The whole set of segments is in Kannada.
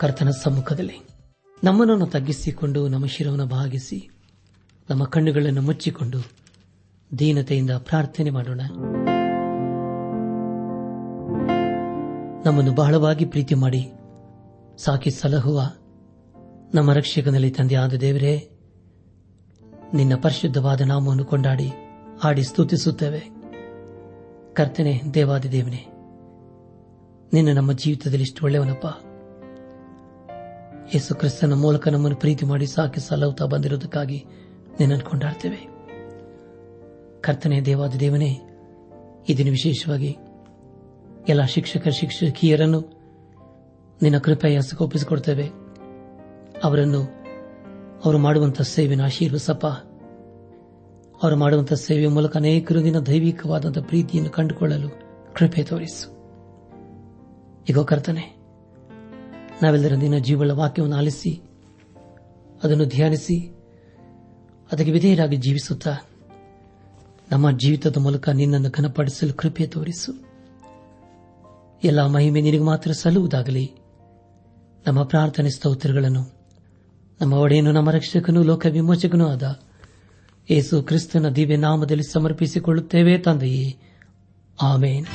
ಕರ್ತನ ಸಮ್ಮುಖದಲ್ಲಿ. ನಮ್ಮನ್ನು ತಗ್ಗಿಸಿಕೊಂಡು, ನಮ್ಮ ಶಿರವನ್ನು ಭಾಗಿಸಿ, ನಮ್ಮ ಕಣ್ಣುಗಳನ್ನು ಮುಚ್ಚಿಕೊಂಡು ದೀನತೆಯಿಂದ ಪ್ರಾರ್ಥನೆ ಮಾಡೋಣ. ನಮ್ಮನ್ನು ಬಹಳವಾಗಿ ಪ್ರೀತಿ ಮಾಡಿ, ಸಾಕಿ ಸಲಹುವ ನಮ್ಮ ರಕ್ಷಕನಲ್ಲಿ ತಂದೆಯಾದ ದೇವರೇ, ನಿನ್ನ ಪರಿಶುದ್ಧವಾದ ನಾಮವನ್ನು ಕೊಂಡಾಡಿ, ಹಾಡಿ ಸ್ತುತಿಸುತ್ತೇವೆ. ಕರ್ತನೆ ದೇವಾದಿ ದೇವನೇ, ನಿನ್ನ ನಮ್ಮ ಜೀವಿತದಲ್ಲಿ ಇಷ್ಟು ಒಳ್ಳೆಯವನಪ್ಪ. ಯೇಸು ಕ್ರಿಸ್ತನ ಮೂಲಕ ನಮ್ಮನ್ನು ಪ್ರೀತಿ ಮಾಡಿ ಸಾಕಿ ಸಲಹುತ್ತಾ ಬಂದಿರುವುದಕ್ಕಾಗಿ ನಿನ್ನನ್ನು ಕೊಂಡಾಡ್ತೇವೆ. ಕರ್ತನೆ ದೇವಾದಿ ದೇವನೇ ಇದನ್ನು ವಿಶೇಷವಾಗಿ ಎಲ್ಲ ಶಿಕ್ಷಕ ಶಿಕ್ಷಕಿಯರನ್ನು ನಿನ್ನ ಕೃಪೆಯ ಒಪ್ಪಿಸಿಕೊಡ್ತೇವೆ. ಅವರನ್ನು ಅವರು ಮಾಡುವಂತಹ ಸೇವೆನ ಆಶೀರ್ವಸಪ್ಪ ಅವರು ಮಾಡುವಂತಹ ಸೇವೆಯ ಮೂಲಕ ಅನೇಕರು ದಿನ ದೈವಿಕವಾದಂತಹ ಪ್ರೀತಿಯನ್ನು ಕಂಡುಕೊಳ್ಳಲು ಕೃಪೆ ತೋರಿಸು. ಈಗ ಕರ್ತನೆ ನಾವೆಲ್ಲರ ದಿನ ಜೀವಳ ವಾಕ್ಯವನ್ನು ಆಲಿಸಿ, ಅದನ್ನು ಧ್ಯಾನಿಸಿ, ಅದಕ್ಕೆ ವಿಧೇಯರಾಗಿ ಜೀವಿಸುತ್ತಾ, ನಮ್ಮ ಜೀವಿತದ ಮೂಲಕ ನಿನ್ನನ್ನು ಘನಪಡಿಸಲು ಕೃಪೆ ತೋರಿಸು. ಎಲ್ಲ ಮಹಿಮೆ ನಿನಗೆ ಮಾತ್ರ ಸಲ್ಲುವುದಾಗಲಿ. ನಮ್ಮ ಪ್ರಾರ್ಥನೆ ಸ್ತೋತ್ರಗಳನ್ನು, ನಮ್ಮ ಒಡೆಯನು, ನಮ್ಮ ರಕ್ಷಕನು ಲೋಕ ವಿಮೋಚಕನೂ ಆದ ಯೇಸು ಕ್ರಿಸ್ತನ ದಿವ್ಯ ನಾಮದಲ್ಲಿ ಸಮರ್ಪಿಸಿಕೊಳ್ಳುತ್ತೇವೆ ತಂದೆಯೇ. ಆಮೇನ್.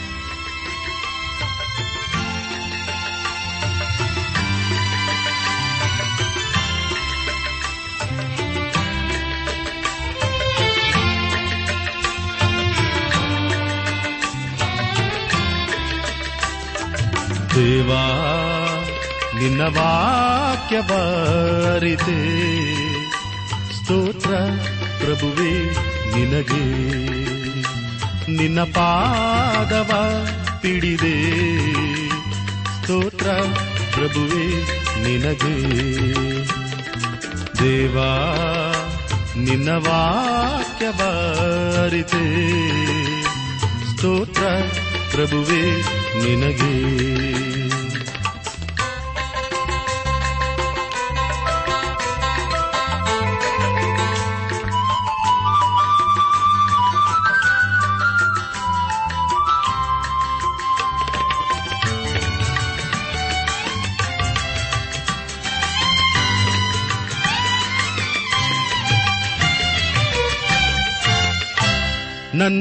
ದೇವಾ ನಿನ್ನ ವಾಕ್ಯ ಬಾರಿತೆ. ಸ್ತೋತ್ರ ಪ್ರಭುವೇ ನಿನಗೆ. ನಿನ್ನ ಪಾದವ ಪಿಡಿದೆ. ಸ್ತೋತ್ರ ಪ್ರಭುವೇ ನಿನಗೆ. ದೇವಾ, ನಿನ್ನ ವಾಕ್ಯ ಬಾರಿತೆ. ಸ್ತೋತ್ರ ಪ್ರಭುವೇ ನಿನಗೆ. ನನ್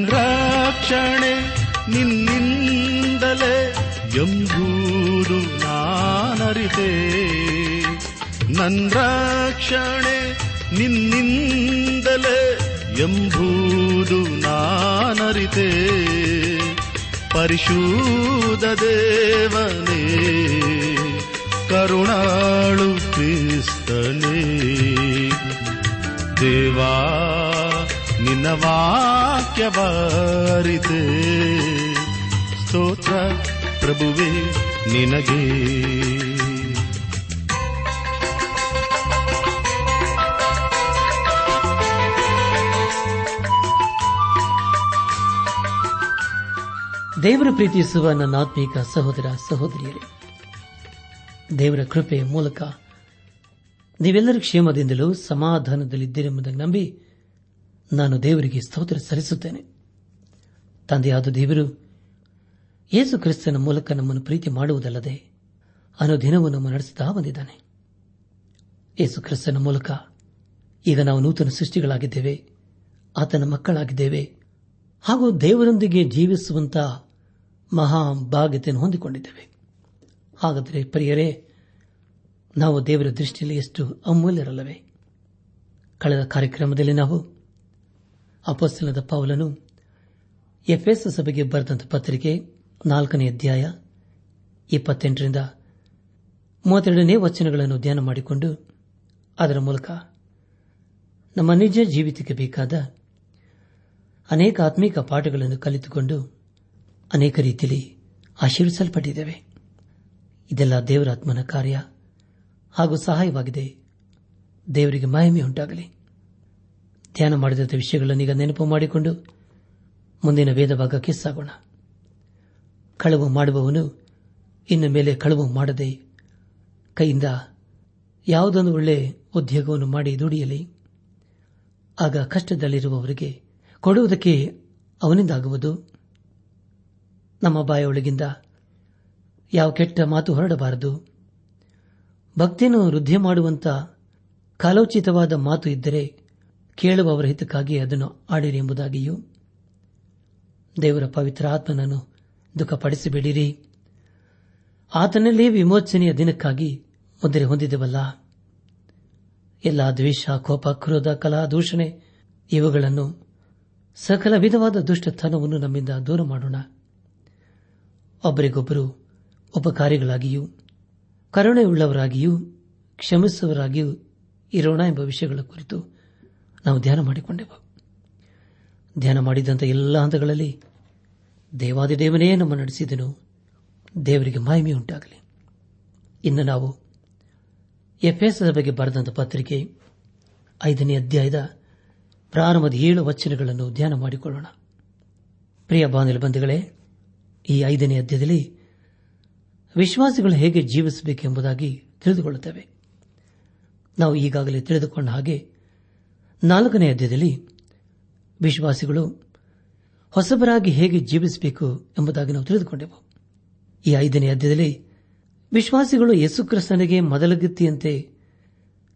ನನ್ ರಕ್ಷಣೆ ನಿನ್ನಿಂದಲೇ ಎಂಬುದು ನಾನರಿತೆ. ಪರಿಶುದ್ಧ ದೇವನೇ, ಕರುಣಾಳು ಕ್ರಿಸ್ತನೇ. ದೇವಾ, ನಿನ್ನ ವಾಕ್ಯ ಬಾರಿದೆ ಸ್ತೋತ್ರ ಪ್ರಭುವೇ ನಿನಗೆ. ದೇವರ ಪ್ರೀತಿಸುವ ನನ್ನ ಆತ್ಮೀಕ ಸಹೋದರ ಸಹೋದರಿಯರೇ, ದೇವರ ಕೃಪೆಯ ಮೂಲಕ ನೀವೆಲ್ಲರೂ ಕ್ಷೇಮದಿಂದಲೂ ಸಮಾಧಾನದಲ್ಲಿದ್ದೀರೆಂಬುದನ್ನು ನಂಬಿ ನಾನು ದೇವರಿಗೆ ಸ್ತೋತ್ರ ಸಲ್ಲಿಸುತ್ತೇನೆ. ತಂದೆಯಾದ ದೇವರು ಯೇಸು ಕ್ರಿಸ್ತನ ಮೂಲಕ ನಮ್ಮನ್ನು ಪ್ರೀತಿ ಮಾಡುವುದಲ್ಲದೆ ಅನುದಿನವೂ ನಮ್ಮ ನಡೆಸುತ್ತಾ ಬಂದಿದ್ದಾನೆ. ಯೇಸು ಕ್ರಿಸ್ತನ ಮೂಲಕ ಈಗ ನಾವು ನೂತನ ಸೃಷ್ಟಿಗಳಾಗಿದ್ದೇವೆ, ಆತನ ಮಕ್ಕಳಾಗಿದ್ದೇವೆ ಹಾಗೂ ದೇವರೊಂದಿಗೆ ಜೀವಿಸುವಂತಹ ಮಹಾಭಾಗ್ಯತೆಯನ್ನು ಹೊಂದಿಕೊಂಡಿದ್ದೇವೆ. ಹಾಗಾದರೆ ಪ್ರಿಯರೇ, ನಾವು ದೇವರ ದೃಷ್ಟಿಯಲ್ಲಿ ಎಷ್ಟು ಅಮೂಲ್ಯರಲ್ಲವೇ. ಕಳೆದ ಕಾರ್ಯಕ್ರಮದಲ್ಲಿ ನಾವು ಅಪಸ್ತಲದ ಪೌಲನು ಎಫ್ಎಸ್ ಸಭೆಗೆ ಬರೆದಂತ ಪತ್ರಿಕೆ ನಾಲ್ಕನೇ ಅಧ್ಯಾಯ ಇಪ್ಪತ್ತೆಂಟರಿಂದ ಮೂವತ್ತೆರಡನೇ ವಚನಗಳನ್ನು ಧ್ಯಾನ ಮಾಡಿಕೊಂಡು ಅದರ ಮೂಲಕ ನಮ್ಮ ನಿಜ ಜೀವಿತಕ್ಕೆ ಬೇಕಾದ ಅನೇಕ ಆತ್ಮೀಕ ಪಾಠಗಳನ್ನು ಕಲಿತುಕೊಂಡು ಅನೇಕ ರೀತಿಯಲ್ಲಿ ಆಶೀರ್ವಿಸಲ್ಪಟ್ಟಿದ್ದೇವೆ. ಇದೆಲ್ಲ ದೇವರಾತ್ಮನ ಕಾರ್ಯ. ಹಾಗೂ ಸಹಾಯವಾಗಿದೆ. ದೇವರಿಗೆ ಮಹಿಮೆ ಉಂಟಾಗಲಿ. ಧ್ಯಾನ ಮಾಡಿದಂಥ ವಿಷಯಗಳನ್ನೀಗ ನೆನಪು ಮಾಡಿಕೊಂಡು ಮುಂದಿನ ವೇದ ಭಾಗಕ್ಕೆ ಸಾಗೋಣ ಕಳವು ಮಾಡುವವನು ಇನ್ನು ಮೇಲೆ ಕಳವು ಮಾಡದೆ ಕೈಯಿಂದ ಯಾವುದೊಂದು ಒಳ್ಳೆ ಉದ್ಯೋಗವನ್ನು ಮಾಡಿ ದುಡಿಯಲಿ. ಆಗ ಕಷ್ಟದಲ್ಲಿರುವವರಿಗೆ ಕೊಡುವುದಕ್ಕೆ ಅವನಿಂದಾಗುವುದು. ನಮ್ಮ ಬಾಯೊಳಗಿಂದ ಯಾವ ಕೆಟ್ಟ ಮಾತು ಹೊರಡಬಾರದು. ಭಕ್ತಿಯನ್ನು ವೃದ್ಧಿ ಮಾಡುವಂತ ಕಾಲೋಚಿತವಾದ ಮಾತು ಇದ್ದರೆ ಕೇಳುವವರ ಹಿತಕ್ಕಾಗಿ ಅದನ್ನು ಆಡಿರಿ ಎಂಬುದಾಗಿಯೂ. ದೇವರ ಪವಿತ್ರ ಆತ್ಮನನ್ನು ದುಃಖಪಡಿಸಿಬಿಡಿರಿ. ಆತನಲ್ಲಿ ವಿಮೋಚನೆಯ ದಿನಕ್ಕಾಗಿ ಮುದ್ರೆ ಹೊಂದಿದೆವಲ್ಲ. ಎಲ್ಲ ದ್ವೇಷ, ಕೋಪ, ಕ್ರೋಧ ಕಲಾ ದೂಷಣೆ ಇವುಗಳನ್ನು ಸಕಲ ವಿಧವಾದ ದುಷ್ಟತನವನ್ನು ನಮ್ಮಿಂದ ದೂರ ಮಾಡೋಣ. ಒಬ್ಬರಿಗೊಬ್ಬರು ಉಪಕಾರಿಗಳಾಗಿಯೂ, ಕರುಣೆಯುಳ್ಳವರಾಗಿಯೂ, ಕ್ಷಮಿಸುವವರಾಗಿಯೂ ಇರೋಣ ಎಂಬ ವಿಷಯಗಳ ಕುರಿತು ನಾವು ಧ್ಯಾನ ಮಾಡಿಕೊಂಡೆವು. ಧ್ಯಾನ ಮಾಡಿದಂಥ ಎಲ್ಲ ಹಂತಗಳಲ್ಲಿ ದೇವಾದಿದೇವನೇ ನಮ್ಮ ನಡೆಸಿದನು, ದೇವರಿಗೆ ಮಾಹಿಮಿ ಉಂಟಾಗಲಿ. ಇನ್ನು ನಾವು ಎಫ್ಎಸ್ದ ಬಗ್ಗೆ ಬರೆದಂಥ ಪತ್ರಿಕೆ ಐದನೇ ಅಧ್ಯಾಯದ ಪ್ರಾರಂಭದ ಏಳು ವಚನಗಳನ್ನು ಧ್ಯಾನ ಮಾಡಿಕೊಳ್ಳೋಣ. ಪ್ರಿಯ ಬಾಂಧವ ಬಂಧುಗಳೇ ಈ ಐದನೇ ಅಧ್ಯಾಯದಲ್ಲಿ ವಿಶ್ವಾಸಿಗಳು ಹೇಗೆ ಜೀವಿಸಬೇಕೆಂಬುದಾಗಿ ತಿಳಿದುಕೊಳ್ಳುತ್ತೇವೆ. ನಾವು ಈಗಾಗಲೇ ತಿಳಿದುಕೊಂಡ ಹಾಗೆ ನಾಲ್ಕನೇ ಅಧ್ಯಾಯದಲ್ಲಿ ವಿಶ್ವಾಸಿಗಳು ಹೊಸಬರಾಗಿ ಹೇಗೆ ಜೀವಿಸಬೇಕು ಎಂಬುದಾಗಿ ನಾವು ತಿಳಿದುಕೊಂಡೆವು. ಈ ಐದನೇ ಅಧ್ಯಾಯದಲ್ಲಿ ವಿಶ್ವಾಸಿಗಳು ಯೇಸುಕ್ರಿಸ್ತನಿಗೆ ಮೊದಲಗತ್ತಿಯಂತೆ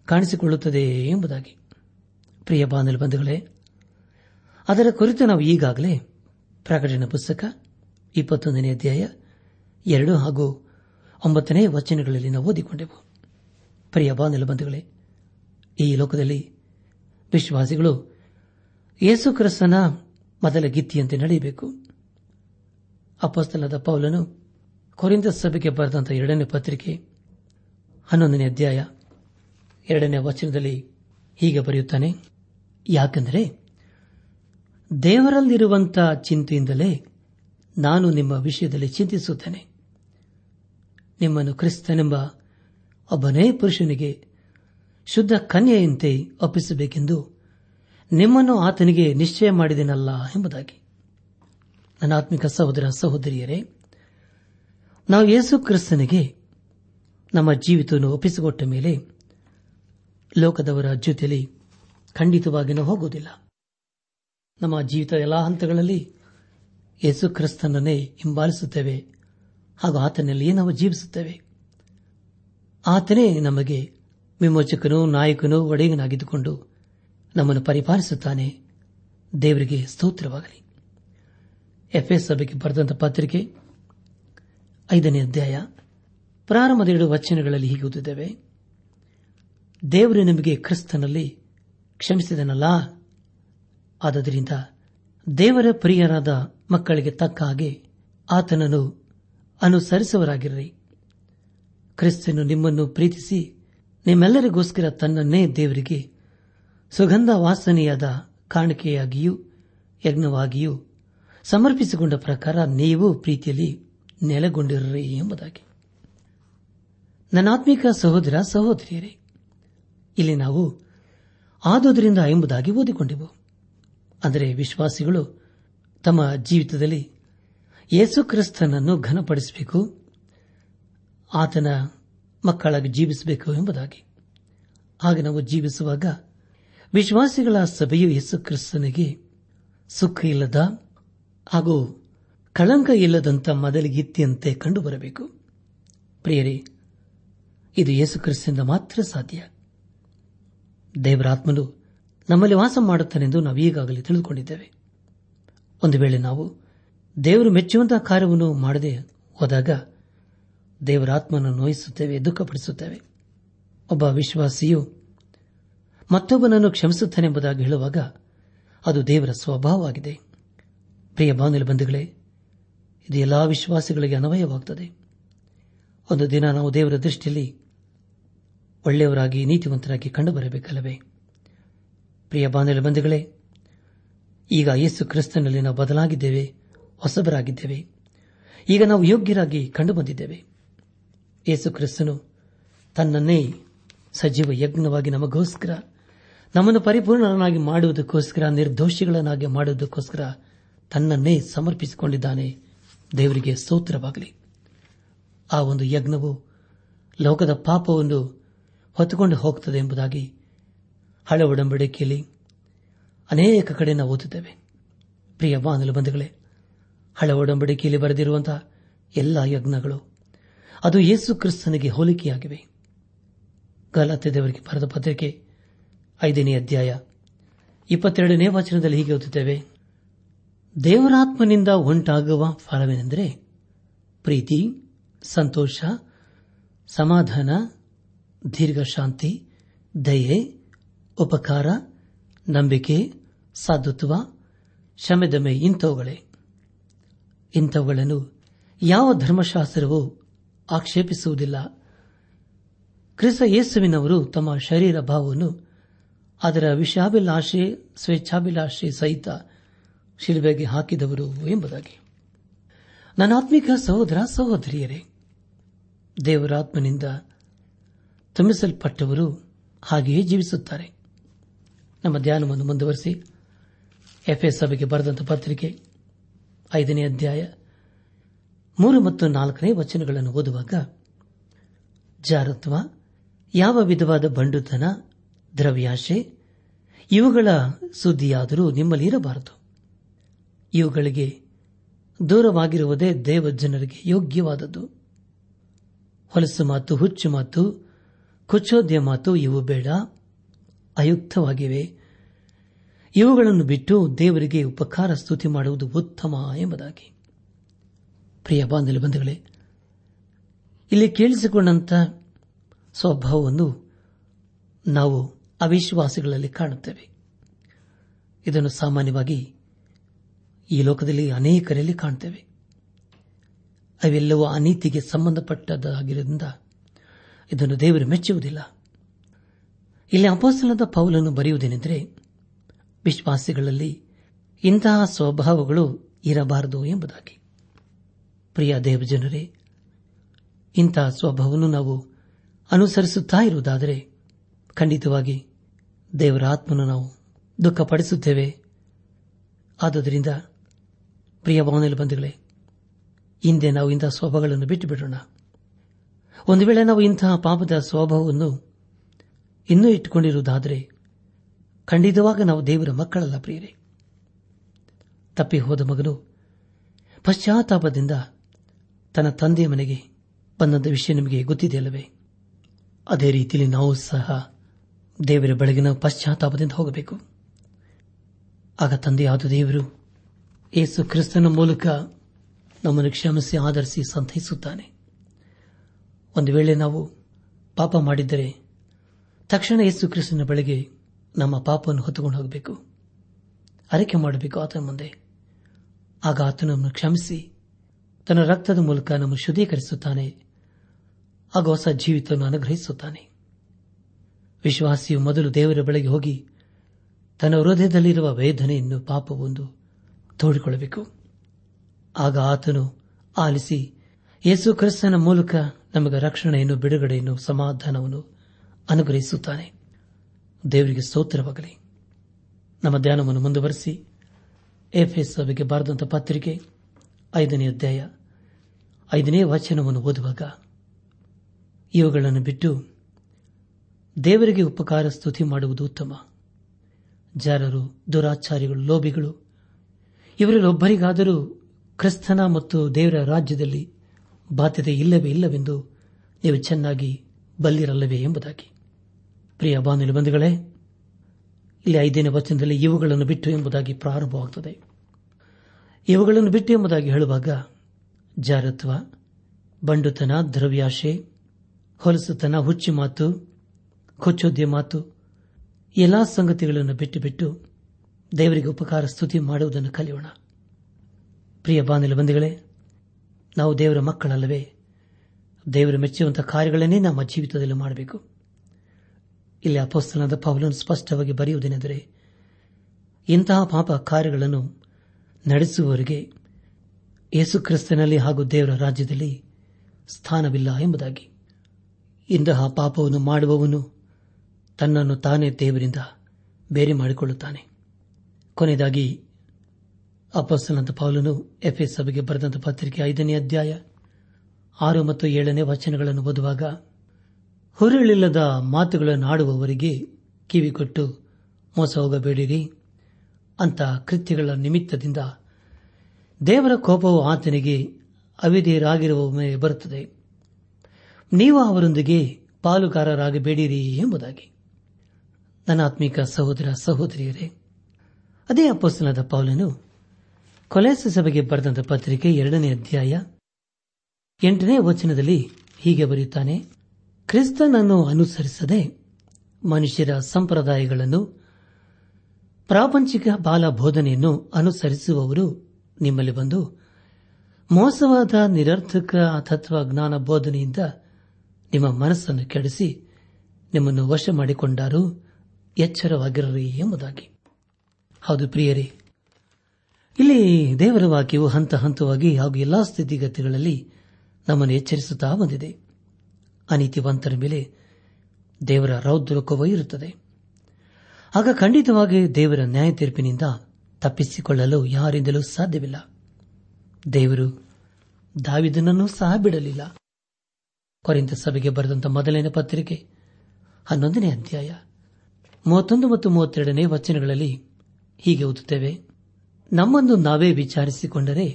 ಕಾಣಿಸಿಕೊಳ್ಳುತ್ತದೆ ಎಂಬುದಾಗಿ. ಪ್ರಿಯ ಬಾಂಧವ ಬಂಧುಗಳೇ, ಅದರ ಕುರಿತು ನಾವು ಈಗಾಗಲೇ ಪ್ರಕಟಣೆ ಪುಸ್ತಕ ಇಪ್ಪತ್ತೊಂದನೇ ಅಧ್ಯಾಯ ಎರಡು ಹಾಗೂ ಒಂಬತ್ತನೇ ವಚನಗಳಲ್ಲಿ ನಾವು ಓದಿಕೊಂಡೆವು. ಪ್ರಿಯ ಬಾಂಧವ ಬಂಧುಗಳೇ, ಈ ಲೋಕದಲ್ಲಿ ವಿಶ್ವಾಸಿಗಳು ಯೇಸು ಕ್ರಿಸ್ತನ ಮೊದಲ ಗಿತ್ತಿಯಂತೆ ನಡೆಯಬೇಕು. ಅಪಸ್ತಲದ ಪೌಲನು ಕೊರಿಂದ ಸಭೆಗೆ ಬರೆದಂತಹ ಎರಡನೇ ಪತ್ರಿಕೆ ಹನ್ನೊಂದನೇ ಅಧ್ಯಾಯ ಎರಡನೇ ವಚನದಲ್ಲಿ ಹೀಗೆ ಬರೆಯುತ್ತಾನೆ, ಯಾಕೆಂದರೆ ದೇವರಲ್ಲಿರುವಂತಹ ಚಿಂತೆಯಿಂದಲೇ ನಾನು ನಿಮ್ಮ ವಿಷಯದಲ್ಲಿ ಚಿಂತಿಸುತ್ತೇನೆ. ನಿಮ್ಮನ್ನು ಕ್ರಿಸ್ತನೆಂಬ ಒಬ್ಬನೇ ಪುರುಷನಿಗೆ ಶುದ್ಧ ಕನ್ಯೆಯಂತೆ ಒಪ್ಪಿಸಬೇಕೆಂದು ನಿಮ್ಮನ್ನು ಆತನಿಗೆ ನಿಶ್ಚಯ ಮಾಡಿದೆನಲ್ಲ ಎಂಬುದಾಗಿ. ನನ್ನ ಆತ್ಮಿಕ ಸಹೋದರ ಸಹೋದರಿಯರೇ, ನಾವು ಯೇಸು ಕ್ರಿಸ್ತನಿಗೆ ನಮ್ಮ ಜೀವಿತವನ್ನು ಒಪ್ಪಿಸಿಕೊಟ್ಟ ಮೇಲೆ ಲೋಕದವರ ಜೊತೆಯಲ್ಲಿ ಖಂಡಿತವಾಗಿನೂ ಹೋಗುವುದಿಲ್ಲ. ನಮ್ಮ ಜೀವಿತ ಎಲ್ಲಾ ಹಂತಗಳಲ್ಲಿ ಯೇಸು ಕ್ರಿಸ್ತನನ್ನೇ ಹಿಂಬಾಲಿಸುತ್ತೇವೆ. ಹಾಗೂ ಆತನಲ್ಲಿಯೇ ನಾವು ಜೀವಿಸುತ್ತೇವೆ. ಆತನೇ ನಮಗೆ ವಿಮೋಚಕನು ನಾಯಕನು ಒಡೆಯನಾಗಿದ್ದುಕೊಂಡು ನಮ್ಮನ್ನು ಪರಿಪಾಲಿಸುತ್ತಾನೆ. ದೇವರಿಗೆ ಸ್ತೋತ್ರವಾಗಲಿ. ಎಫ್ಎಸ್ ಸಭೆಗೆ ಬರೆದಂತಹ ಪತ್ರಿಕೆ ಐದನೇ ಅಧ್ಯಾಯ ಪ್ರಾರಂಭದ ಎರಡು ವಚನಗಳಲ್ಲಿ ಹೀಗೆ ಓದಿದ್ದೇವೆ ದೇವರು ನಿಮಗೆ ಕ್ರಿಸ್ತನಲ್ಲಿ ಕ್ಷಮಿಸಿದನಲ್ಲ. ಆದ್ದರಿಂದ ದೇವರ ಪ್ರಿಯರಾದ ಮಕ್ಕಳಿಗೆ ತಕ್ಕ ಹಾಗೆ ಆತನನ್ನು ಅನುಸರಿಸುವರಾಗಿರ್ರಿ ಕ್ರಿಸ್ತನು ನಿಮ್ಮನ್ನು ಪ್ರೀತಿಸಿ ನಿಮ್ಮೆಲ್ಲರಿಗೋಸ್ಕರ ತನ್ನನ್ನೇ ದೇವರಿಗೆ ಸುಗಂಧ ವಾಸನೆಯಾದ ಕಾಣಿಕೆಯಾಗಿಯೂ ಯಜ್ಞವಾಗಿಯೂ ಸಮರ್ಪಿಸಿಕೊಂಡ ಪ್ರಕಾರ ನೀವು ಪ್ರೀತಿಯಲ್ಲಿ ನೆಲೆಗೊಂಡಿರ್ರಿ ಎಂಬುದಾಗಿ. ನನ್ನಾತ್ಮಿಕ ಸಹೋದರ ಸಹೋದರಿಯರೇ, ಇಲ್ಲಿ ನಾವು ಆದುದರಿಂದ ಎಂಬುದಾಗಿ ಓದಿಕೊಂಡೆವು ಅಂದರೆ ವಿಶ್ವಾಸಿಗಳು ತಮ್ಮ ಜೀವಿತದಲ್ಲಿ ಯೇಸುಕ್ರಿಸ್ತನನ್ನು ಘನಪಡಿಸಬೇಕು, ಆತನ ಮಕ್ಕಳಾಗಿ ಜೀವಿಸಬೇಕು ಎಂಬುದಾಗಿ. ಹಾಗೆ ನಾವು ಜೀವಿಸುವಾಗ ವಿಶ್ವಾಸಿಗಳ ಸಭೆಯು ಯೇಸುಕ್ರಿಸ್ತನಿಗೆ ಸುಖ ಇಲ್ಲದ ಹಾಗೂ ಕಳಂಕ ಇಲ್ಲದಂತ ಮೊದಲಿಗಿತ್ತಿಯಂತೆ ಕಂಡುಬರಬೇಕು. ಪ್ರಿಯರೇ, ಇದು ಯೇಸುಕ್ರಿಸ್ತಿಂದ ಮಾತ್ರ ಸಾಧ್ಯ. ದೇವರಾತ್ಮನು ನಮ್ಮಲ್ಲಿ ವಾಸ ಮಾಡುತ್ತಾನೆಂದು ನಾವು ಈಗಾಗಲೇ ತಿಳಿದುಕೊಂಡಿದ್ದೇವೆ. ಒಂದು ವೇಳೆ ನಾವು ದೇವರು ಮೆಚ್ಚುವಂತಹ ಕಾರ್ಯವನ್ನು ಮಾಡದೆ ಹೋದಾಗ ದೇವರ ದೇವರಾತ್ಮನನ್ನು ನೋಯಿಸುತ್ತೇವೆ, ದುಃಖಪಡಿಸುತ್ತೇವೆ. ಒಬ್ಬ ವಿಶ್ವಾಸಿಯು ಮತ್ತೊಬ್ಬನನ್ನು ಕ್ಷಮಿಸುತ್ತಾನೆಂಬುದಾಗಿ ಹೇಳುವಾಗ ಅದು ದೇವರ ಸ್ವಭಾವವಾಗಿದೆ. ಪ್ರಿಯ ಬಾಂಧವ ಬಂಧುಗಳೇ, ಇದು ಎಲ್ಲಾ ವಿಶ್ವಾಸಿಗಳಿಗೆ ಅನ್ವಯವಾಗುತ್ತದೆ. ಒಂದು ದಿನ ನಾವು ದೇವರ ದೃಷ್ಟಿಯಲ್ಲಿ ಒಳ್ಳೆಯವರಾಗಿ, ನೀತಿವಂತರಾಗಿ ಕಂಡುಬರಬೇಕಲ್ಲವೇ? ಪ್ರಿಯ ಬಾಂಧವ ಬಂಧುಗಳೇ, ಈಗ ಯೇಸು ಕ್ರಿಸ್ತನಲ್ಲಿ ನಾವು ಬದಲಾಗಿದ್ದೇವೆ, ಹೊಸಬರಾಗಿದ್ದೇವೆ. ಈಗ ನಾವು ಯೋಗ್ಯರಾಗಿ ಕಂಡುಬಂದಿದ್ದೇವೆ. ಯೇಸು ಕ್ರಿಸ್ತನು ತನ್ನನ್ನೇ ಸಜೀವ ಯಜ್ಞವಾಗಿ ನಮಗೋಸ್ಕರ, ನಮ್ಮನ್ನು ಪರಿಪೂರ್ಣನಾಗಿ ಮಾಡುವುದಕ್ಕೋಸ್ಕರ, ನಿರ್ದೋಷಿಗಳನ್ನಾಗಿ ಮಾಡುವುದಕ್ಕೋಸ್ಕರ ತನ್ನನ್ನೇ ಸಮರ್ಪಿಸಿಕೊಂಡಿದ್ದಾನೆ. ದೇವರಿಗೆ ಸ್ತೋತ್ರವಾಗಲಿ. ಆ ಒಂದು ಯಜ್ಞವು ಲೋಕದ ಪಾಪವನ್ನು ಹೊತ್ತುಕೊಂಡು ಹೋಗುತ್ತದೆ ಎಂಬುದಾಗಿ ಹಳೆ ಒಡಂಬಡಿಕೆಯಲ್ಲಿ ಅನೇಕ ಕಡೆ ನಾವು ಓದುತ್ತೇವೆ. ಪ್ರಿಯ ಬಾಂಧಲು ಬಂಧುಗಳೇ, ಹಳೆ ಒಡಂಬಡಿಕೆಯಲ್ಲಿ ಬರೆದಿರುವಂತಹ ಎಲ್ಲ ಯಜ್ಞಗಳು, ಅದು ಯೇಸು ಕ್ರಿಸ್ತನಿಗೆ ಹೋಲಿಕೆಯಾಗಿವೆ. ಗಲಾತೆ ದೇವರಿಗೆ ಬರೆದ ಪತ್ರಿಕೆ ಐದನೇ ಅಧ್ಯಾಯ ಇಪ್ಪತ್ತೆರಡನೇ ವಚನದಲ್ಲಿ ಹೀಗೆ ಓದುತ್ತೇವೆ, ದೇವರಾತ್ಮನಿಂದ ಉಂಟಾಗುವ ಫಲವೇನೆಂದರೆ ಪ್ರೀತಿ, ಸಂತೋಷ, ಸಮಾಧಾನ, ದೀರ್ಘಶಾಂತಿ, ದಯೆ ಉಪಕಾರ, ನಂಬಿಕೆ, ಸಾಧುತ್ವ ಶಮೆದಮೆ ಇಂಥವುಗಳೇ. ಇಂಥವುಗಳನ್ನು ಯಾವ ಧರ್ಮಶಾಸ್ತ್ರವೂ ಆಕ್ಷೇಪಿಸುವುದಿಲ್ಲ. ಕ್ರಿಸ್ತ ಯೇಸುವಿನವರು ತಮ್ಮ ಶರೀರ ಭಾವವನ್ನು ಅದರ ವಿಷಾಭಿಲಾಷೆ, ಸ್ವೇಚ್ಛಾಭಿಲಾಷೆ ಸಹಿತ ಶಿಲ್ಬೆಗೆ ಹಾಕಿದವರು ಎಂಬುದಾಗಿ. ನನಾತ್ಮಿಕ ಸಹೋದರ, ಸಹೋದರಿಯರೇ, ದೇವರಾತ್ಮನಿಂದ ತುಂಬಿಸಲ್ಪಟ್ಟವರು ಹಾಗೆಯೇ ಜೀವಿಸುತ್ತಾರೆ. ನಮ್ಮ ಧ್ಯಾನವನ್ನು ಮುಂದುವರೆಸಿ ಎಫ್ಎ ಸಭೆಗೆ ಬರೆದಂತ ಪತ್ರಿಕೆ ಐದನೇ ಅಧ್ಯಾಯ ಮೂರು ಮತ್ತು ನಾಲ್ಕನೇ ವಚನಗಳನ್ನು ಓದುವಾಗ, ಜಾರತ್ವ, ಯಾವ ವಿಧವಾದ ಬಂಡುತನ, ದ್ರವ್ಯಾಶೆ, ಇವುಗಳ ಸುದ್ದಿಯಾದರೂ ನಿಮ್ಮಲ್ಲಿ ಇರಬಾರದು. ಇವುಗಳಿಗೆ ದೂರವಾಗಿರುವುದೇ ದೇವಜನರಿಗೆ ಯೋಗ್ಯವಾದದ್ದು. ಹೊಲಸು ಮಾತು, ಹುಚ್ಚು ಮಾತು, ಕುಚೋದ್ಯ ಮಾತು ಇವು ಬೇಡ. ಅಯುಕ್ತವಾಗಿವೆ ಇವುಗಳನ್ನು ಬಿಟ್ಟು ದೇವರಿಗೆ ಉಪಕಾರ ಸ್ತುತಿ ಮಾಡುವುದು ಉತ್ತಮ ಎಂಬುದಾಗಿ. ಪ್ರಿಯ ಬಂಧುಗಳೇ, ಇಲ್ಲಿ ಕೇಳಿಸಿಕೊಂಡಂತ ಸ್ವಭಾವವನ್ನು ನಾವು ಅವಿಶ್ವಾಸಿಗಳಲ್ಲಿ ಕಾಣುತ್ತೇವೆ. ಇದನ್ನು ಸಾಮಾನ್ಯವಾಗಿ ಈ ಲೋಕದಲ್ಲಿ ಅನೇಕರಲ್ಲಿ ಕಾಣುತ್ತೇವೆ ಅವೆಲ್ಲವೂ ಅನೀತಿಗೆ ಸಂಬಂಧಪಟ್ಟದಾಗಿರುವುದರಿಂದ ಇದನ್ನು ದೇವರು ಮೆಚ್ಚುವುದಿಲ್ಲ. ಇಲ್ಲಿ ಅಪೋಸಲದ ಪೌಲನ್ನು ಬರೆಯುವುದೇನೆಂದರೆ, ವಿಶ್ವಾಸಿಗಳಲ್ಲಿ ಇಂತಹ ಸ್ವಭಾವಗಳು ಇರಬಾರದು ಎಂಬುದಾಗಿ. ಪ್ರಿಯ ದೇವಜನರೇ ಇಂತಹ ಸ್ವಭಾವವನ್ನು ನಾವು ಅನುಸರಿಸುತ್ತಾ ಇರುವುದಾದರೆ, ಖಂಡಿತವಾಗಿ ದೇವರ ಆತ್ಮನು ನಾವು ದುಃಖಪಡಿಸುತ್ತೇವೆ. ಆದುದರಿಂದ, ಪ್ರಿಯ ಭಾವನೆಯಲ್ಲಿ ಬಂಧುಗಳೇ, ಹಿಂದೆ ನಾವು ಇಂತಹ ಸ್ವಭಾವಗಳನ್ನು ಬಿಟ್ಟು ಬಿಡೋಣ ಒಂದು ವೇಳೆ ನಾವು ಇಂತಹ ಪಾಪದ ಸ್ವಭಾವವನ್ನು ಇನ್ನೂ ಇಟ್ಟುಕೊಂಡಿರುವುದಾದರೆ ಖಂಡಿತವಾಗ ನಾವು ದೇವರ ಮಕ್ಕಳಲ್ಲ ಪ್ರಿಯರೇ. ತಪ್ಪಿ ಹೋದ ಮಗನು ಪಶ್ಚಾತ್ತಾಪದಿಂದ ತನ್ನ ತಂದೆಯ ಮನೆಗೆ ಬಂದಂತ ವಿಷಯ ನಿಮಗೆ ಗೊತ್ತಿದೆಯಲ್ಲವೇ ಅದೇ ರೀತಿಯಲ್ಲಿ ನಾವು ಸಹ ದೇವರ ಬೆಳಗಿನ ಪಶ್ಚಾತ್ತಾಪದಿಂದ ಹೋಗಬೇಕು. ಆಗ ತಂದೆಯಾದ ದೇವರು ಏಸು ಕ್ರಿಸ್ತನ ಮೂಲಕ ನಮ್ಮನ್ನು ಕ್ಷಮಿಸಿ, ಆಧರಿಸಿ, ಸಂತೈಸುತ್ತಾನೆ. ಒಂದು ವೇಳೆ ನಾವು ಪಾಪ ಮಾಡಿದ್ದರೆ ತಕ್ಷಣ ಯೇಸು ಕ್ರಿಸ್ತನ ಬಳಿಗೆ ನಮ್ಮ ಪಾಪವನ್ನು ಹೊತ್ತುಕೊಂಡು ಹೋಗಬೇಕು. ಅರಿಕೆ ಮಾಡಬೇಕು ಆತನ ಮುಂದೆ. ಆಗ ಆತನನ್ನು ಕ್ಷಮಿಸಿ, ತನ್ನ ರಕ್ತದ ಮೂಲಕ ನಮ್ಮ ಶುದ್ಧೀಕರಿಸುತ್ತಾನೆ. ಆಗ ಹೊಸ ಜೀವಿತವನ್ನು ಅನುಗ್ರಹಿಸುತ್ತಾನೆ. ವಿಶ್ವಾಸಿಯು ಮೊದಲು ದೇವರ ಬಳಿಗೆ ಹೋಗಿ ತನ್ನ ಹೃದಯದಲ್ಲಿರುವ ವೇದನೆಯನ್ನು ಪಾಪವೊಂದು ತೋಡಿಕೊಳ್ಳಬೇಕು. ಆಗ ಆತನು ಆಲಿಸಿ, ಯೇಸು ಕ್ರಿಸ್ತನ ಮೂಲಕ ನಮಗೆ ರಕ್ಷಣೆಯನ್ನು, ಬಿಡುಗಡೆಯನ್ನು, ಸಮಾಧಾನವನ್ನು ಅನುಗ್ರಹಿಸುತ್ತಾನೆ. ದೇವರಿಗೆ ಸ್ತೋತ್ರವಾಗಲಿ. ನಮ್ಮ ಧ್ಯಾನವನ್ನು ಮುಂದುವರೆಸಿ ಎಫ್ಎಸ್ ಸಭೆಗೆ ಬಾರದಂತಹ ಪತ್ರಿಕೆ ಐದನೇ ಅಧ್ಯಾಯ, ಐದನೇ ವಚನವನ್ನು ಓದುವಾಗ ಇವುಗಳನ್ನು ಬಿಟ್ಟು ದೇವರಿಗೆ ಉಪಕಾರ ಸ್ತುತಿ ಮಾಡುವುದು ಉತ್ತಮ. ಜಾರರು, ದುರಾಚಾರಿಗಳು, ಲೋಭಿಗಳು, ಇವರಲ್ಲೊಬ್ಬರಿಗಾದರೂ ಕ್ರಿಸ್ತನ ಮತ್ತು ದೇವರ ರಾಜ್ಯದಲ್ಲಿ ಬಾಧ್ಯತೆ ಇಲ್ಲವೇ ಇಲ್ಲವೆಂದು ನೀವು ಚೆನ್ನಾಗಿ ಬಲ್ಲಿರಲ್ಲವೇ ಎಂಬುದಾಗಿ. ಪ್ರಿಯ ಬಾನುಲಿ ಬಂಧುಗಳೇ, ಇಲ್ಲಿ ಐದನೇ ವಚನದಲ್ಲಿ ಇವುಗಳನ್ನು ಬಿಟ್ಟು ಎಂಬುದಾಗಿ ಪ್ರಾರಂಭವಾಗುತ್ತದೆ ಇವುಗಳನ್ನು ಬಿಟ್ಟು ಎಂಬುದಾಗಿ ಹೇಳುವಾಗ, ಜಾರತ್ವ, ಬಂಡುತನ, ದ್ರವ್ಯಾಶೆ, ಹೊಲಸುತನ, ಹುಚ್ಚಿ ಮಾತು, ಕೊಚ್ಚೋದ್ಯ ಮಾತು, ಎಲ್ಲಾ ಸಂಗತಿಗಳನ್ನು ಬಿಟ್ಟು ಬಿಟ್ಟು ದೇವರಿಗೆ ಉಪಕಾರ, ಸ್ತುತಿ ಮಾಡುವುದನ್ನು ಕಲಿಯೋಣ. ಪ್ರಿಯ ಬಾನಿಲ ಬಂಧುಗಳೇ, ನಾವು ದೇವರ ಮಕ್ಕಳಲ್ಲವೇ, ದೇವರು ಮೆಚ್ಚುವಂತಹ ಕಾರ್ಯಗಳನ್ನೇ ನಮ್ಮ ಜೀವಿತದಲ್ಲಿ ಮಾಡಬೇಕು. ಇಲ್ಲಿ ಅಪೋಸ್ತನಾದ ಪೌಲನ್ನು ಸ್ಪಷ್ಟವಾಗಿ ಬರೆಯುವುದೇನೆಂದರೆ, ಇಂತಹ ಪಾಪ ಕಾರ್ಯಗಳನ್ನು ನಡೆಸುವವರಿಗೆ ಯೇಸುಕ್ರಿಸ್ತನಲ್ಲಿ ಹಾಗೂ ದೇವರ ರಾಜ್ಯದಲ್ಲಿ ಸ್ಥಾನವಿಲ್ಲ ಎಂಬುದಾಗಿ. ಇಂತಹ ಪಾಪವನ್ನು ಮಾಡುವವನು ತನ್ನನ್ನು ತಾನೇ ದೇವರಿಂದ ಬೇರೆ ಮಾಡಿಕೊಳ್ಳುತ್ತಾನೆ. ಕೊನೆಯದಾಗಿ ಅಪಸ್ತನಂತ ಪೌಲನು ಎಫ್ಎಸ್ ಸಭೆಗೆ ಬರೆದಂತ ಪತ್ರಿಕೆ ಐದನೇ ಅಧ್ಯಾಯ ಆರು ಮತ್ತು ಏಳನೇ ವಚನಗಳನ್ನು ಓದುವಾಗ ಹುರುಳಿಲ್ಲದ ಮಾತುಗಳನ್ನು ಆಡುವವರಿಗೆ ಕಿವಿಕೊಟ್ಟು ಮೋಸ ಹೋಗಬೇಡಿರಿ ಅಂತ ಕೃತ್ಯಗಳ ನಿಮಿತ್ತದಿಂದ ದೇವರ ಕೋಪವು ಆತನಿಗೆ ಅವಿಧೇಯರಾಗಿರುವ ಬರುತ್ತದೆ. ನೀವು ಅವರೊಂದಿಗೆ ಪಾಲುಗಾರರಾಗಬೇಡಿರಿ ಎಂಬುದಾಗಿ. ನನ್ನ ಆತ್ಮಿಕ ಸಹೋದರ ಸಹೋದರಿಯರೇ, ಅದೇ ಅಪ್ಪಸ್ತನದ ಪೌಲನು ಕೊಲೆಸ ಸಭೆಗೆ ಬರೆದಂತ ಪತ್ರಿಕೆ ಎರಡನೇ ಅಧ್ಯಾಯ ಎಂಟನೇ ವಚನದಲ್ಲಿ ಹೀಗೆ ಬರೆಯುತ್ತಾನೆ ಕ್ರಿಸ್ತನನ್ನು ಅನುಸರಿಸದೆ ಮನುಷ್ಯರ ಸಂಪ್ರದಾಯಗಳನ್ನು, ಪ್ರಾಪಂಚಿಕ ಬಾಲ ಬೋಧನೆಯನ್ನು ಅನುಸರಿಸುವವರು ನಿಮ್ಮಲ್ಲಿ ಬಂದು ಮೋಸವಾದ ನಿರರ್ಥಕ ತತ್ವಜ್ಞಾನ ಬೋಧನೆಯಿಂದ ನಿಮ್ಮ ಮನಸ್ಸನ್ನು ಕೆಡಿಸಿ ನಿಮ್ಮನ್ನು ವಶ ಮಾಡಿಕೊಂಡಾರು ಎಚ್ಚರವಾಗಿರಲಿ ಎಂಬುದಾಗಿ. ಹೌದು ಪ್ರಿಯರೇ, ಇಲ್ಲಿ ದೇವರ ವಾಕ್ಯವು ಹಂತ ಹಂತವಾಗಿ ಹಾಗೂ ಎಲ್ಲಾ ಸ್ಥಿತಿಗತಿಗಳಲ್ಲಿ ನಮ್ಮನ್ನು ಎಚ್ಚರಿಸುತ್ತಾ ಬಂದಿದೆ. ಅನೀತಿವಂತರ ಮೇಲೆ ದೇವರ ರೌದ್ರಕೋವ ಇರುತ್ತದೆ. ಆಗ ಖಂಡಿತವಾಗಿ ದೇವರ ನ್ಯಾಯ ತೀರ್ಪಿನಿಂದ ತಪ್ಪಿಸಿಕೊಳ್ಳಲು ಯಾರಿಂದಲೂ ಸಾಧ್ಯವಿಲ್ಲ. ದೇವರು ದಾವಿದನನ್ನೂ ಸಹ ಬಿಡಲಿಲ್ಲ. ಕೊರಿಂದ ಸಭೆಗೆ ಬರೆದಂತ ಮೊದಲನೇ ಪತ್ರಿಕೆ ಹನ್ನೊಂದನೇ ಅಧ್ಯಾಯ ಮೂವತ್ತೊಂದು ಮತ್ತು ಮೂವತ್ತೆರಡನೇ ವಚನಗಳಲ್ಲಿ ಹೀಗೆ ಓದುತ್ತೇವೆ, ನಮ್ಮನ್ನು ನಾವೇ ವಿಚಾರಿಸಿಕೊಂಡರೆ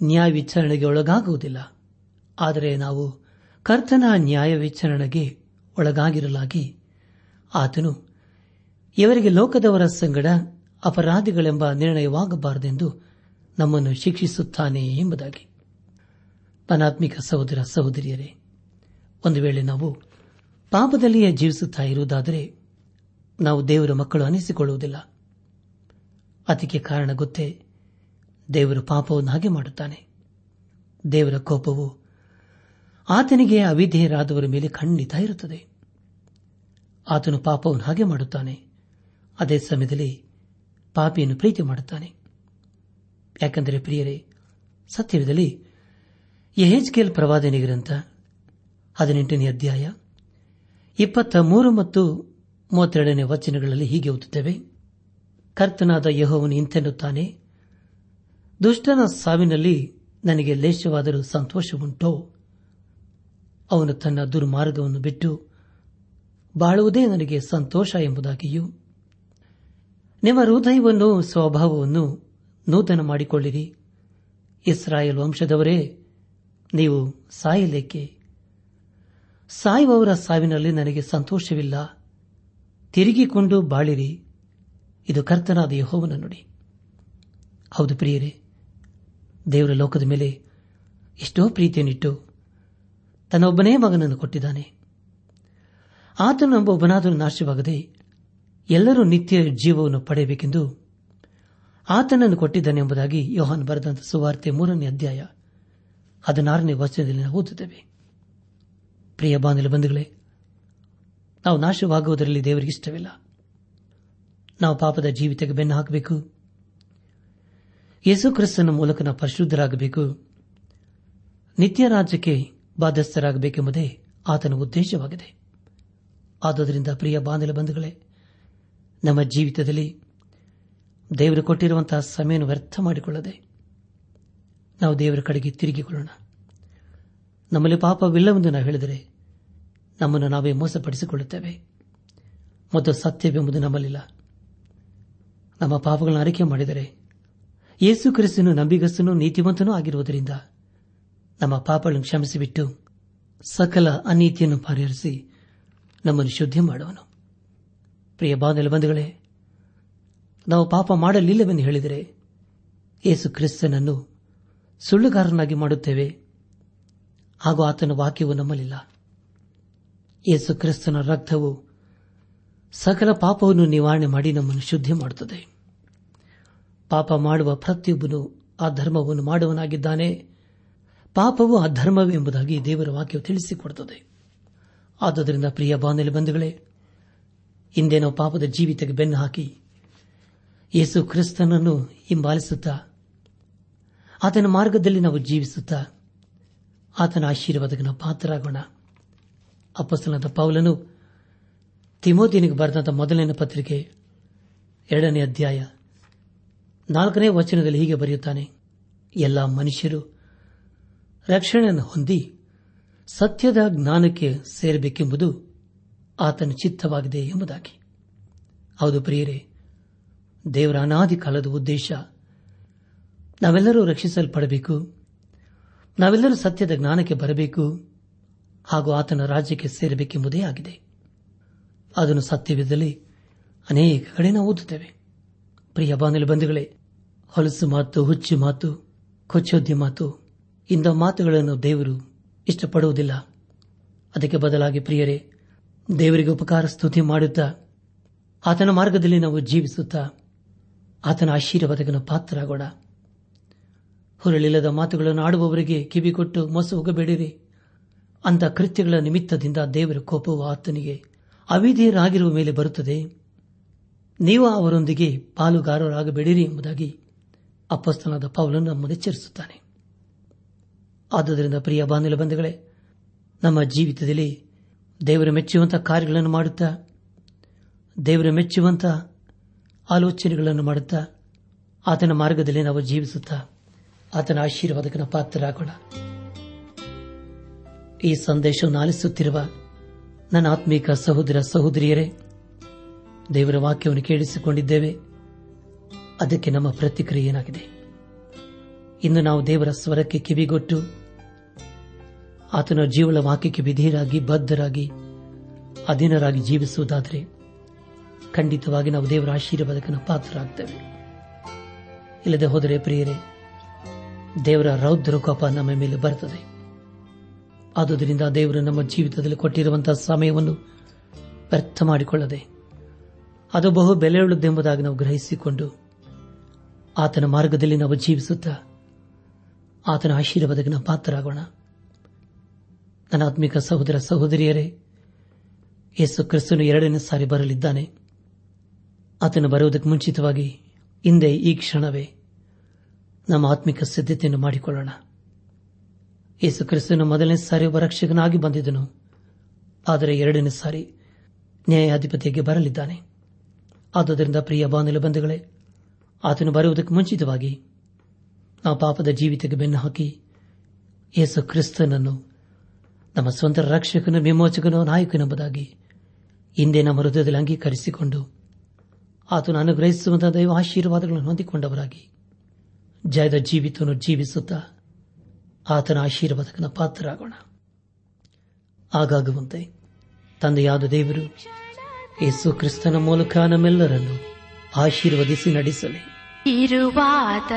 ನ್ಯಾಯ ವಿಚಾರಣೆಗೆ ಒಳಗಾಗುವುದಿಲ್ಲ. ಆದರೆ ನಾವು ಕರ್ತನ ನ್ಯಾಯ ವಿಚಾರಣೆಗೆ ಒಳಗಾಗಿರಲಾಗಿ ಆತನು, ಇವರಿಗೆ ಲೋಕದವರ ಸಂಗಡ ಅಪರಾಧಿಗಳೆಂಬ ನಿರ್ಣಯವಾಗಬಾರದೆಂದು ನಮ್ಮನ್ನು ಶಿಕ್ಷಿಸುತ್ತಾನೆ ಎಂಬುದಾಗಿ. ಪನಾತ್ಮಿಕ ಸಹೋದರ ಸಹೋದರಿಯರೇ, ಒಂದು ವೇಳೆ ನಾವು ಪಾಪದಲ್ಲಿಯೇ ಜೀವಿಸುತ್ತಾ ಇರುವುದಾದರೆ ನಾವು ದೇವರ ಮಕ್ಕಳು ಅನಿಸಿಕೊಳ್ಳುವುದಿಲ್ಲ. ಅದಕ್ಕೆ ಕಾರಣ ಗೊತ್ತೇ, ದೇವರು ಪಾಪವನ್ನು ಹಾಗೆ ಮಾಡುತ್ತಾನೆ. ದೇವರ ಕೋಪವು ಆತನಿಗೆ ಅವಿಧೇಯರಾದವರ ಮೇಲೆ ಖಂಡಿತ ಇರುತ್ತದೆ. ಆತನು ಪಾಪವನ್ನು ಹಾಗೆ ಮಾಡುತ್ತಾನೆ. ಅದೇ ಸಮಯದಲ್ಲಿ ಪಾಪಿಯನ್ನು ಪ್ರೀತಿ ಮಾಡುತ್ತಾನೆ. ಯಾಕೆಂದರೆ ಪ್ರಿಯರೇ ಸತ್ಯದಲ್ಲಿ ಯಹೆಜ್ಕೇಲ್ ಪ್ರವಾದನೆ ಹದಿನೆಂಟನೇ ಅಧ್ಯಾಯ ಇಪ್ಪತ್ತ ಮೂರು ಮತ್ತು ಮೂವತ್ತೆರಡನೇ ವಚನಗಳಲ್ಲಿ ಹೀಗೆ ಓದುತ್ತೇವೆ. ಕರ್ತನಾದ ಯಹೋವನು ಇಂತೆನ್ನುತ್ತಾನೆ, ದುಷ್ಟನ ಸಾವಿನಲ್ಲಿ ನನಗೆ ಲೇಷವಾದರೂ ಸಂತೋಷವುಂಟೋ? ಅವನು ತನ್ನ ದುರ್ಮಾರ್ಗವನ್ನು ಬಿಟ್ಟು ಬಾಳುವುದೇ ನನಗೆ ಸಂತೋಷ ಎಂಬುದಾಗಿಯೂ, ನಿಮ್ಮ ಹೃದಯವನ್ನು, ಸ್ವಭಾವವನ್ನು ನೂತನ ಮಾಡಿಕೊಳ್ಳಿರಿ. ಇಸ್ರಾಯೇಲ್ ವಂಶದವರೇ, ನೀವು ಸಾಯಲೇಕೆ ಸಾಯುವವರ ಸಾವಿನಲ್ಲಿ ನನಗೆ ಸಂತೋಷವಿಲ್ಲ. ತಿರುಗಿಕೊಂಡು ಬಾಳಿರಿ. ಇದು ಕರ್ತನಾದ ಯಹೋವನ ನುಡಿ. ಹೌದು ಪ್ರಿಯರೇ, ದೇವರ ಲೋಕದ ಮೇಲೆ ಎಷ್ಟೋ ಪ್ರೀತಿಯನ್ನಿಟ್ಟು ತನ್ನೊಬ್ಬನೇ ಮಗನನ್ನು ಕೊಟ್ಟಿದ್ದಾನೆ. ಆತನು ನಂಬ ಒಬ್ಬನಾದರೂ ನಾಶವಾಗದೆ ಎಲ್ಲರೂ ನಿತ್ಯ ಜೀವವನ್ನು ಪಡೆಯಬೇಕೆಂದು ಆತನನ್ನು ಕೊಟ್ಟಿದ್ದಾನೆ ಎಂಬುದಾಗಿ ಯೋಹಾನ್ ಬರೆದಂತ ಸುವಾರ್ತೆ ಮೂರನೇ ಅಧ್ಯಾಯ ಹದಿನಾರನೇ ವರ್ಷದಲ್ಲಿ ನಾವು ಓದುತ್ತೇವೆ. ಪ್ರಿಯ ಬಾಂಧವ ಬಂಧುಗಳೇ, ನಾವು ನಾಶವಾಗುವುದರಲ್ಲಿ ದೇವರಿಗೆ ಇಷ್ಟವಿಲ್ಲ. ನಾವು ಪಾಪದ ಜೀವಿತಕ್ಕೆ ಬೆನ್ನು ಹಾಕಬೇಕು. ಯೇಸು ಕ್ರಿಸ್ತನ ಮೂಲಕ ನಾವು ಪರಿಶುದ್ಧರಾಗಬೇಕು. ನಿತ್ಯ ರಾಜ್ಯಕ್ಕೆ ಬಾಧ್ಯಸ್ಥರಾಗಬೇಕೆಂಬುದೇ ಆತನ ಉದ್ದೇಶವಾಗಿದೆ. ಆದ್ದರಿಂದ ಪ್ರಿಯ ಬಾಂಧಲ ಬಂಧುಗಳೇ, ನಮ್ಮ ಜೀವಿತದಲ್ಲಿ ದೇವರು ಕೊಟ್ಟಿರುವಂತಹ ಸಮಯವನ್ನು ವ್ಯರ್ಥ ಮಾಡಿಕೊಳ್ಳದೆ ನಾವು ದೇವರ ಕಡೆಗೆ ತಿರುಗಿಕೊಳ್ಳೋಣ. ನಮ್ಮಲ್ಲಿ ಪಾಪವಿಲ್ಲವೆಂದು ನಾವು ಹೇಳಿದರೆ ನಮ್ಮನ್ನು ನಾವೇ ಮೋಸಪಡಿಸಿಕೊಳ್ಳುತ್ತೇವೆ. ಮತ್ತು ಸತ್ಯವೆಂಬುದು ನಮ್ಮಲ್ಲಿಲ್ಲ. ನಮ್ಮ ಪಾಪಗಳನ್ನು ಅರಿಕೆ ಮಾಡಿದರೆ ಯೇಸು ಕ್ರಿಸ್ತನು ನಂಬಿಗಸ್ತನು ನೀತಿವಂತನೂ ಆಗಿರುವುದರಿಂದ ನಮ್ಮ ಪಾಪಗಳನ್ನು ಕ್ಷಮಿಸಿಬಿಟ್ಟು ಸಕಲ ಅನೀತಿಯನ್ನು ಪರಿಹರಿಸಿ ನಮ್ಮನ್ನು ಶುದ್ಧಿ ಮಾಡುವನು. ಪ್ರಿಯ ಬಾಂಧವ ಬಂಧುಗಳೇ, ನಾವು ಪಾಪ ಮಾಡಲಿಲ್ಲವೆಂದು ಹೇಳಿದರೆ ಯೇಸು ಕ್ರಿಸ್ತನನ್ನು ಸುಳ್ಳುಗಾರನಾಗಿ ಮಾಡುತ್ತೇವೆ. ಹಾಗೂ ಆತನ ವಾಕ್ಯವು ನಮ್ಮಲ್ಲಿಲ್ಲ. ಯೇಸು ಕ್ರಿಸ್ತನ ರಕ್ತವು ಸಕಲ ಪಾಪವನ್ನು ನಿವಾರಣೆ ಮಾಡಿ ನಮ್ಮನ್ನು ಶುದ್ಧಿ ಮಾಡುತ್ತದೆ. ಪಾಪ ಮಾಡುವ ಪ್ರತಿಯೊಬ್ಬನು ಆ ಧರ್ಮವನ್ನು ಮಾಡುವನಾಗಿದ್ದಾನೆ. ಪಾಪವು ಅಧರ್ಮವೆಂಬುದಾಗಿ ಧರ್ಮವೆಂಬುದಾಗಿ ದೇವರ ವಾಕ್ಯವು ತಿಳಿಸಿಕೊಡುತ್ತದೆ. ಆದುದರಿಂದ ಪ್ರಿಯ ಬಾನಲಿ ಬಂಧುಗಳೇ ಹಿಂದೇನೋ ಪಾಪದ ಜೀವಿತಕ್ಕೆ ಬೆನ್ನು ಹಾಕಿ ಯೇಸು ಕ್ರಿಸ್ತನನ್ನು ಹಿಂಬಾಲಿಸುತ್ತಾ ಆತನ ಮಾರ್ಗದಲ್ಲಿ ನಾವು ಜೀವಿಸುತ್ತಾ ಆತನ ಆಶೀರ್ವಾದಕ್ಕೆ ನಾವು ಪಾತ್ರರಾಗೋಣ. ಅಪ್ಪಸ್ತನದ ಪೌಲನು ತಿಮೋತಿನಿಗೆ ಬರೆದಂತಹ ಮೊದಲನೇ ಪತ್ರಿಕೆ ಎರಡನೇ ಅಧ್ಯಾಯ ನಾಲ್ಕನೇ ವಚನದಲ್ಲಿ ಹೀಗೆ ಬರೆಯುತ್ತಾನೆ, ಎಲ್ಲ ಮನುಷ್ಯರು ರಕ್ಷಣೆಯನ್ನು ಹೊಂದಿ ಸತ್ಯದ ಜ್ಞಾನಕ್ಕೆ ಸೇರಬೇಕೆಂಬುದು ಆತನ ಚಿತ್ತವಾಗಿದೆ ಎಂಬುದಾಗಿ. ಹೌದು ಪ್ರಿಯರೇ, ದೇವರ ಅನಾದಿ ಕಾಲದ ಉದ್ದೇಶ ನಾವೆಲ್ಲರೂ ರಕ್ಷಿಸಲ್ಪಡಬೇಕು, ನಾವೆಲ್ಲರೂ ಸತ್ಯದ ಜ್ಞಾನಕ್ಕೆ ಬರಬೇಕು ಹಾಗೂ ಆತನ ರಾಜ್ಯಕ್ಕೆ ಸೇರಬೇಕೆಂಬುದೇ ಆಗಿದೆ. ಅದನ್ನು ಸತ್ಯವಿದ್ದಲ್ಲಿ ಅನೇಕ ಕಡೆ ನಾವು ಓದುತ್ತೇವೆ. ಪ್ರಿಯ ಬಾನಲಿ ಬಂಧುಗಳೇ, ಹೊಲಸು ಮಾತು, ಹುಚ್ಚು ಮಾತು ಕೊಚ್ಚೋದ್ಯ ಮಾತು ಇಂಥ ಮಾತುಗಳನ್ನು ದೇವರು ಇಷ್ಟಪಡುವುದಿಲ್ಲ. ಅದಕ್ಕೆ ಬದಲಾಗಿ ಪ್ರಿಯರೇ, ದೇವರಿಗೆ ಉಪಕಾರ ಸ್ತುತಿ ಮಾಡುತ್ತಾ, ಆತನ ಮಾರ್ಗದಲ್ಲಿ ನಾವು ಜೀವಿಸುತ್ತಾ, ಆತನ ಆಶೀರ್ವಾದಕನ ಪಾತ್ರರಾಗೋಣ. ಹುರಳಿಲ್ಲದ ಮಾತುಗಳನ್ನು ಆಡುವವರಿಗೆ ಕಿವಿಕೊಟ್ಟು ಮೊಸ ಹೋಗಬೇಡಿರಿ. ಅಂತ ಕೃತ್ಯಗಳ ನಿಮಿತ್ತದಿಂದ ದೇವರ ಕೋಪವು ಆತನಿಗೆ ಅವಿಧೇಯರಾಗಿರುವ ಮೇಲೆ ಬರುತ್ತದೆ. ನೀವು ಅವರೊಂದಿಗೆ ಪಾಲುಗಾರರಾಗಬೇಡಿರಿ ಎಂಬುದಾಗಿ ಅಪ್ಪಸ್ತನಾದ ಪೌಲನ್ನು ನಮ್ಮನ್ನೆಚ್ಚರಿಸುತ್ತಾನೆ ಆದುದರಿಂದ ಪ್ರಿಯ ಬಾಂಧವ ಬಂಧುಗಳೇ, ನಮ್ಮ ಜೀವಿತದಲ್ಲಿ ದೇವರ ಮೆಚ್ಚುವಂತಹ ಕಾರ್ಯಗಳನ್ನು ಮಾಡುತ್ತಾ, ದೇವರ ಮೆಚ್ಚುವಂತಹ ಆಲೋಚನೆಗಳನ್ನು ಮಾಡುತ್ತಾ, ಆತನ ಮಾರ್ಗದಲ್ಲಿ ನಾವು ಜೀವಿಸುತ್ತಾ, ಆತನ ಆಶೀರ್ವಾದಕನ ಪಾತ್ರರಾಗೋಣ. ಈ ಸಂದೇಶವನ್ನು ಆಲಿಸುತ್ತಿರುವ ನನ್ನ ಆತ್ಮೀಕ ಸಹೋದರ ಸಹೋದರಿಯರೇ, ದೇವರ ವಾಕ್ಯವನ್ನು ಕೇಳಿಸಿಕೊಂಡಿದ್ದೇವೆ. ಅದಕ್ಕೆ ನಮ್ಮ ಪ್ರತಿಕ್ರಿಯೆ ಏನಾಗಿದೆ ಇನ್ನು ನಾವು ದೇವರ ಸ್ವರಕ್ಕೆ ಕಿವಿಗೊಟ್ಟು, ಆತನ ಜೀವನ ವಾಕ್ಯಕ್ಕೆ ವಿಧೇಯರಾಗಿ, ಬದ್ಧರಾಗಿ, ಅಧೀನರಾಗಿ ಜೀವಿಸುವುದಾದರೆ ಖಂಡಿತವಾಗಿ ನಾವು ದೇವರ ಆಶೀರ್ವಾದಕನ ಪಾತ್ರರಾಗ್ತೇವೆ. ಇಲ್ಲದೆ ಹೋದರೆ ಪ್ರಿಯರೇ, ದೇವರ ರೌದ್ರ ಕೋಪ ನಮ್ಮ ಮೇಲೆ ಬರುತ್ತದೆ. ಆದುದರಿಂದ ದೇವರು ನಮ್ಮ ಜೀವಿತದಲ್ಲಿ ಕೊಟ್ಟಿರುವಂತಹ ಸಮಯವನ್ನು ವ್ಯರ್ಥ ಮಾಡಿಕೊಳ್ಳದೆ, ಅದು ಬಹು ಬೆಲೆಯುಳ್ಳದೆಂಬುದಾಗಿ ನಾವು ಗ್ರಹಿಸಿಕೊಂಡು, ಆತನ ಮಾರ್ಗದಲ್ಲಿ ನಾವು ಜೀವಿಸುತ್ತಾ ಆತನ ಆಶೀರ್ವಾದಕ್ಕೆ ನಾವು ಪಾತ್ರರಾಗೋಣ. ನನ್ನ ಆತ್ಮಿಕ ಸಹೋದರ ಸಹೋದರಿಯರೇ, ಯೇಸು ಕ್ರಿಸ್ತನು ಎರಡನೇ ಸಾರಿ ಬರಲಿದ್ದಾನೆ. ಆತನು ಬರುವುದಕ್ಕೆ ಮುಂಚಿತವಾಗಿ ಹಿಂದೆ ಈ ಕ್ಷಣವೇ ನಮ್ಮ ಆತ್ಮಿಕ ಸಿದ್ಧತೆಯನ್ನು ಮಾಡಿಕೊಳ್ಳೋಣ. ಯೇಸು ಕ್ರಿಸ್ತನು ಮೊದಲನೇ ಸಾರಿ ಒಬ್ಬ ರಕ್ಷಕನಾಗಿ ಬಂದಿದ್ದನು. ಆದರೆ ಎರಡನೇ ಸಾರಿ ನ್ಯಾಯಾಧಿಪತಿಗೆ ಬರಲಿದ್ದಾನೆ. ಆದುದರಿಂದ ಪ್ರಿಯ ಬಾನುಲ ಬಂಧುಗಳೇ, ಆತನು ಬರುವುದಕ್ಕೆ ಮುಂಚಿತವಾಗಿ ನಾವು ಪಾಪದ ಜೀವಿತಕ್ಕೆ ಬೆನ್ನು ಹಾಕಿ ಯೇಸು ಕ್ರಿಸ್ತನನ್ನು ನಮ್ಮ ಸ್ವಂತ ರಕ್ಷಕನು ವಿಮೋಚಕನೋ ನಾಯಕನೆಂಬುದಾಗಿ ಹಿಂದೆ ನಮ್ಮ ಹೃದಯದಲ್ಲಿ ಅಂಗೀಕರಿಸಿಕೊಂಡು ಆತನು ಅನುಗ್ರಹಿಸುವಂತಹ ದೈವ ಆಶೀರ್ವಾದಗಳನ್ನು ಹೊಂದಿಕೊಂಡವರಾಗಿ ಜಯದ ಜೀವಿತವನ್ನು ಜೀವಿಸುತ್ತಾ ಆತನ ಆಶೀರ್ವಾದಕನ ಪಾತ್ರರಾಗೋಣ. ಆಗಾಗುವಂತೆ ತಂದೆಯಾದ ದೇವರು ಯೇಸು ಕ್ರಿಸ್ತನ ಮೂಲಕ ನಮ್ಮೆಲ್ಲರನ್ನು ಆಶೀರ್ವದಿಸಿ ನಡೆಸಲಿ. ಇರುವಾತ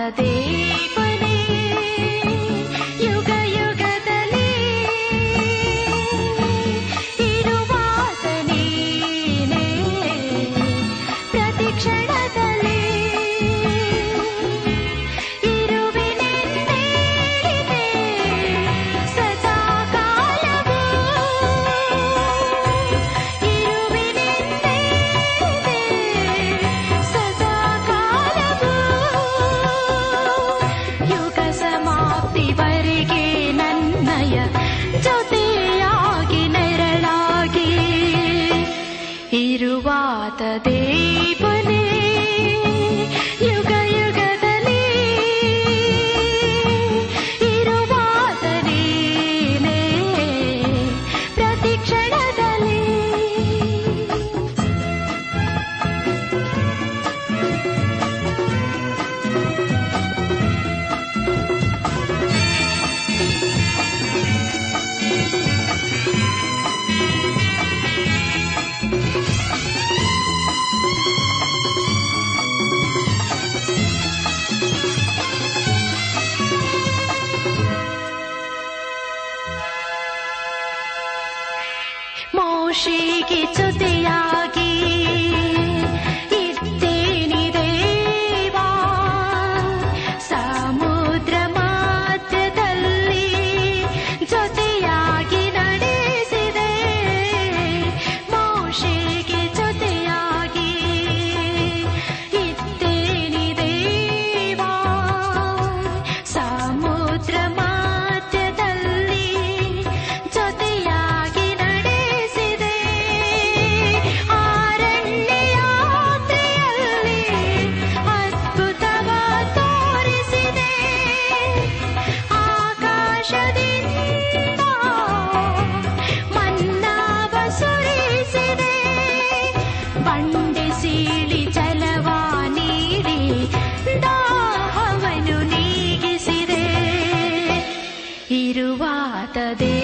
के चुतिया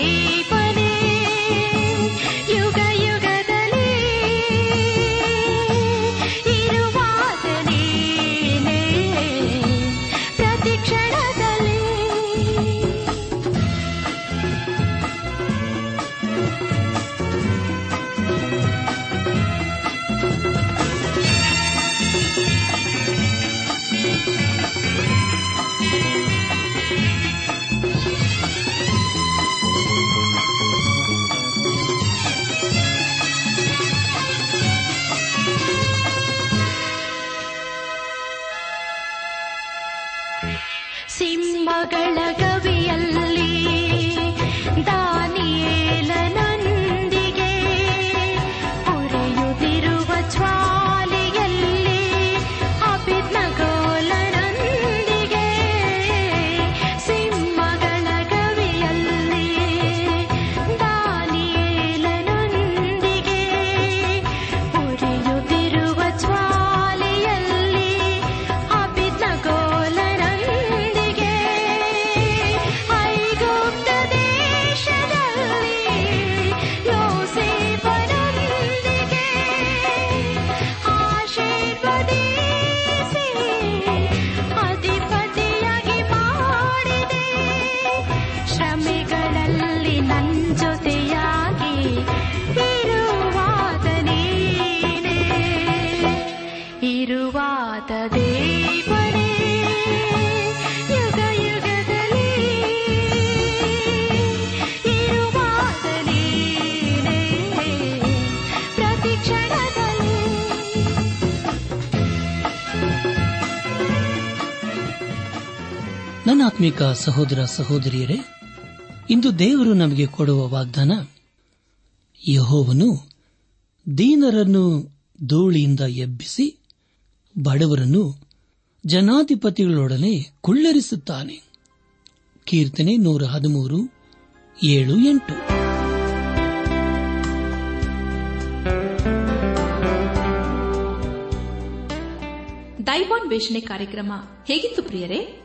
ದೇವನೇ ನನ್ನ ಸಹೋದರ ಸಹೋದರಿಯರೇ, ಇಂದು ದೇವರು ನಮಗೆ ಕೊಡುವ ವಾಗ್ದಾನ, ಯಹೋವನು ದೀನರನ್ನು ಧೂಳಿಯಿಂದ ಎಬ್ಬಿಸಿ ಬಡವರನ್ನು ಜನಾಧಿಪತಿಗಳೊಡನೆ ಕುಳ್ಳರಿಸುತ್ತಾನೆ. ಕೀರ್ತನೆ ನೂರ ಹದಿಮೂರು, ಏಳು, ಎಂಟು. ದೈವಾನ್ವೇಷಣೆ ಕಾರ್ಯಕ್ರಮ ಹೇಗಿತ್ತು ಪ್ರಿಯರೇ?